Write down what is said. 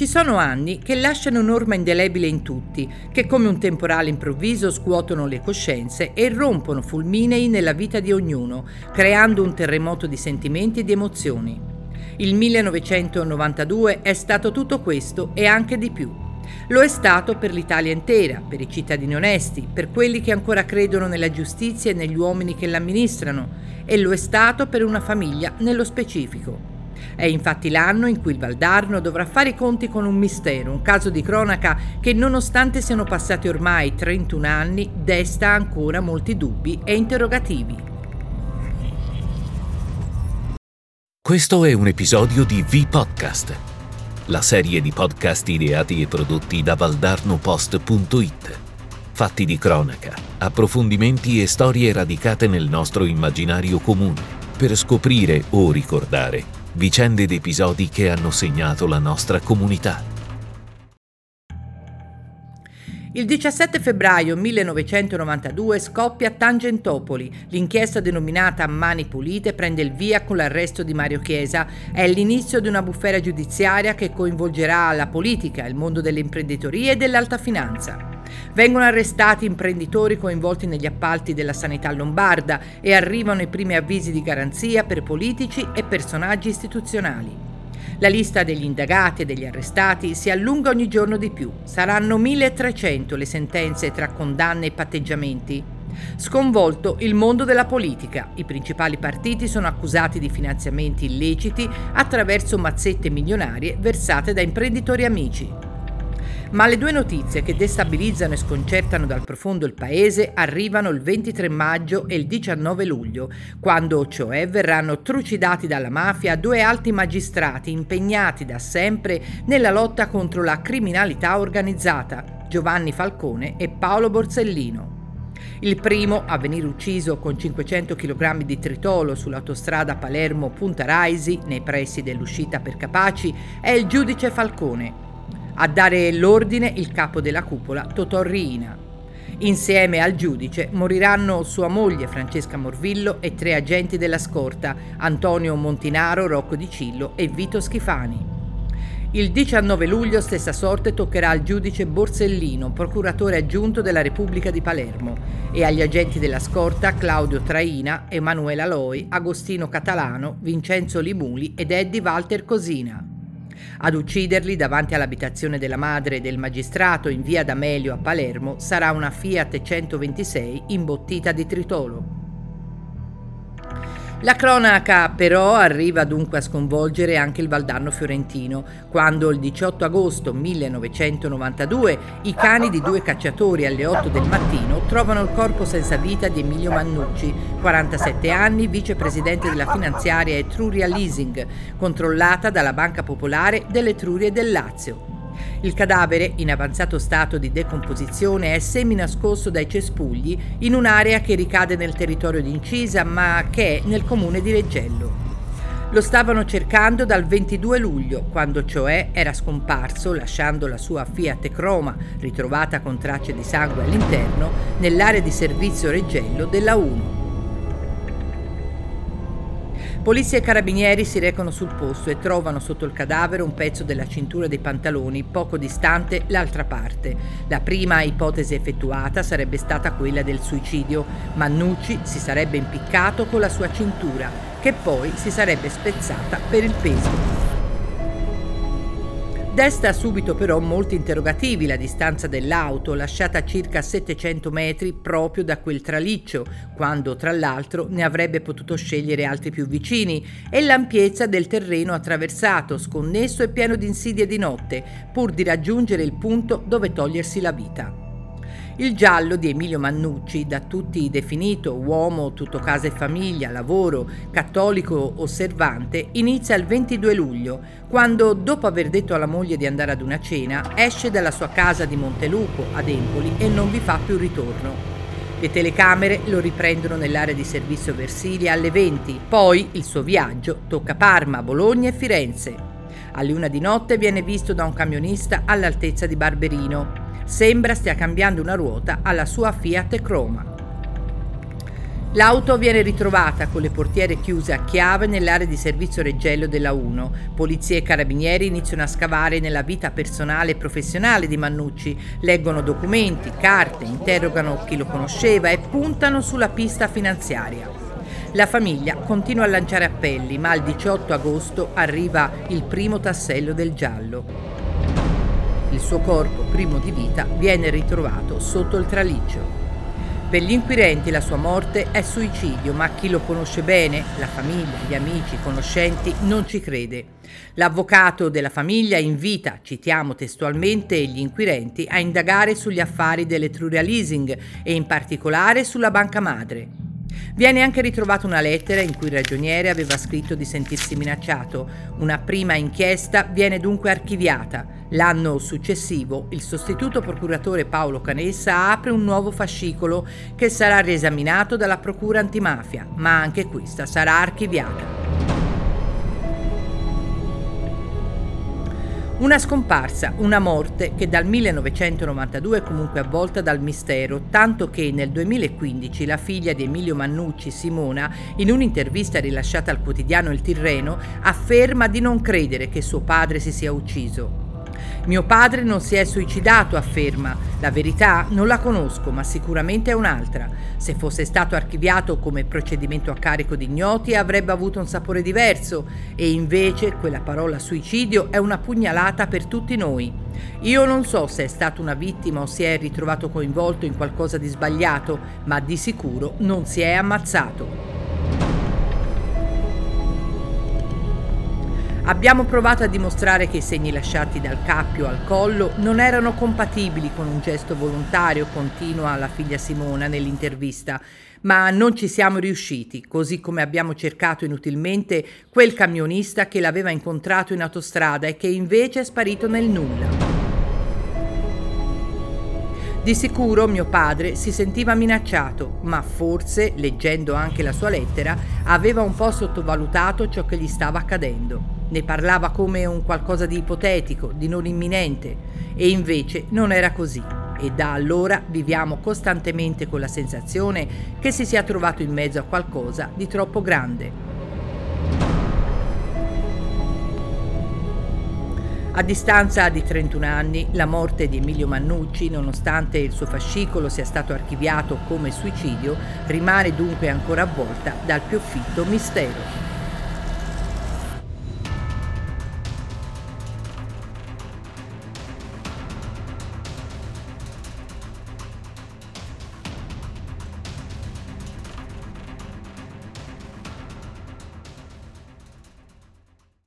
Ci sono anni che lasciano un'orma indelebile in tutti, che come un temporale improvviso scuotono le coscienze e rompono fulminei nella vita di ognuno, creando un terremoto di sentimenti e di emozioni. Il 1992 è stato tutto questo e anche di più. Lo è stato per l'Italia intera, per i cittadini onesti, per quelli che ancora credono nella giustizia e negli uomini che l'amministrano, e lo è stato per una famiglia nello specifico. È infatti l'anno in cui il Valdarno dovrà fare i conti con un mistero, un caso di cronaca che nonostante siano passati ormai 31 anni, desta ancora molti dubbi e interrogativi. Questo è un episodio di V-Podcast, la serie di podcast ideati e prodotti da valdarnopost.it. Fatti di cronaca, approfondimenti e storie radicate nel nostro immaginario comune per scoprire o ricordare vicende ed episodi che hanno segnato la nostra comunità. Il 17 febbraio 1992 scoppia a Tangentopoli. L'inchiesta denominata Mani Pulite prende il via con l'arresto di Mario Chiesa. È l'inizio di una bufera giudiziaria che coinvolgerà la politica, il mondo dell'imprenditoria e dell'alta finanza. Vengono arrestati imprenditori coinvolti negli appalti della sanità lombarda e arrivano i primi avvisi di garanzia per politici e personaggi istituzionali. La lista degli indagati e degli arrestati si allunga ogni giorno di più. Saranno 1300 le sentenze tra condanne e patteggiamenti. Sconvolto il mondo della politica. I principali partiti sono accusati di finanziamenti illeciti attraverso mazzette milionarie versate da imprenditori amici. Ma le due notizie che destabilizzano e sconcertano dal profondo il paese arrivano il 23 maggio e il 19 luglio, quando cioè verranno trucidati dalla mafia due alti magistrati impegnati da sempre nella lotta contro la criminalità organizzata, Giovanni Falcone e Paolo Borsellino. Il primo a venire ucciso con 500 kg di tritolo sull'autostrada Palermo-Punta Raisi, nei pressi dell'uscita per Capaci, è il giudice Falcone, a dare l'ordine il capo della cupola Totò Riina. Insieme al giudice moriranno sua moglie Francesca Morvillo e tre agenti della scorta, Antonio Montinaro, Rocco Di Cillo e Vito Schifani. Il 19 luglio stessa sorte toccherà al giudice Borsellino, procuratore aggiunto della Repubblica di Palermo, e agli agenti della scorta Claudio Traina, Emanuela Loi, Agostino Catalano, Vincenzo Limuli ed Eddie Walter Cosina. Ad ucciderli davanti all'abitazione della madre del magistrato in via D'Amelio a Palermo sarà una Fiat 126 imbottita di tritolo. La cronaca però arriva dunque a sconvolgere anche il Valdarno fiorentino, quando il 18 agosto 1992 i cani di due cacciatori alle 8 del mattino trovano il corpo senza vita di Emilio Mannucci, 47 anni, vicepresidente della finanziaria Etruria Leasing, controllata dalla Banca Popolare dell'Etruria e del Lazio. Il cadavere, in avanzato stato di decomposizione, è semi-nascosto dai cespugli in un'area che ricade nel territorio di Incisa, ma che è nel comune di Reggello. Lo stavano cercando dal 22 luglio, quando cioè era scomparso lasciando la sua Fiat Croma, ritrovata con tracce di sangue all'interno, nell'area di servizio Reggello della 1. Polizia e carabinieri si recano sul posto e trovano sotto il cadavere un pezzo della cintura dei pantaloni, poco distante l'altra parte. La prima ipotesi effettuata sarebbe stata quella del suicidio. Mannucci si sarebbe impiccato con la sua cintura, che poi si sarebbe spezzata per il peso. Desta subito però molti interrogativi la distanza dell'auto, lasciata a circa 700 metri proprio da quel traliccio, quando tra l'altro ne avrebbe potuto scegliere altri più vicini, e l'ampiezza del terreno attraversato, sconnesso e pieno di insidie di notte, pur di raggiungere il punto dove togliersi la vita. Il giallo di Emilio Mannucci, da tutti definito uomo tutto casa e famiglia, lavoro, cattolico osservante, inizia il 22 luglio, quando, dopo aver detto alla moglie di andare ad una cena, esce dalla sua casa di Montelupo, ad Empoli, e non vi fa più ritorno. Le telecamere lo riprendono nell'area di servizio Versilia alle 20, poi il suo viaggio tocca Parma, Bologna e Firenze. Alle una di notte viene visto da un camionista all'altezza di Barberino. Sembra stia cambiando una ruota alla sua Fiat Croma. L'auto viene ritrovata con le portiere chiuse a chiave nell'area di servizio Reggello della 1. Polizia e carabinieri iniziano a scavare nella vita personale e professionale di Mannucci, leggono documenti, carte, interrogano chi lo conosceva e puntano sulla pista finanziaria. La famiglia continua a lanciare appelli, ma il 18 agosto arriva il primo tassello del giallo. Il suo corpo, primo di vita, viene ritrovato sotto il traliccio. Per gli inquirenti la sua morte è suicidio, ma chi lo conosce bene, la famiglia, gli amici, i conoscenti, non ci crede. L'avvocato della famiglia invita, citiamo testualmente, gli inquirenti a indagare sugli affari dell'Etruria Leasing e in particolare sulla banca madre. Viene anche ritrovata una lettera in cui il ragioniere aveva scritto di sentirsi minacciato. Una prima inchiesta viene dunque archiviata. L'anno successivo il sostituto procuratore Paolo Canessa apre un nuovo fascicolo che sarà riesaminato dalla Procura antimafia, ma anche questa sarà archiviata. Una scomparsa, una morte che dal 1992 è comunque avvolta dal mistero, tanto che nel 2015 la figlia di Emilio Mannucci, Simona, in un'intervista rilasciata al quotidiano Il Tirreno, afferma di non credere che suo padre si sia ucciso. Mio padre non si è suicidato, afferma. La verità non la conosco, ma sicuramente è un'altra. Se fosse stato archiviato come procedimento a carico di ignoti avrebbe avuto un sapore diverso e invece quella parola suicidio è una pugnalata per tutti noi. Io non so se è stato una vittima o si è ritrovato coinvolto in qualcosa di sbagliato, ma di sicuro non si è ammazzato. Abbiamo provato a dimostrare che i segni lasciati dal cappio al collo non erano compatibili con un gesto volontario, continua la figlia Simona nell'intervista, ma non ci siamo riusciti, così come abbiamo cercato inutilmente quel camionista che l'aveva incontrato in autostrada e che invece è sparito nel nulla. Di sicuro mio padre si sentiva minacciato, ma forse, leggendo anche la sua lettera, aveva un po' sottovalutato ciò che gli stava accadendo. Ne parlava come un qualcosa di ipotetico, di non imminente, e invece non era così. E da allora viviamo costantemente con la sensazione che si sia trovato in mezzo a qualcosa di troppo grande. A distanza di 31 anni, la morte di Emilio Mannucci, nonostante il suo fascicolo sia stato archiviato come suicidio, rimane dunque ancora avvolta dal più fitto mistero.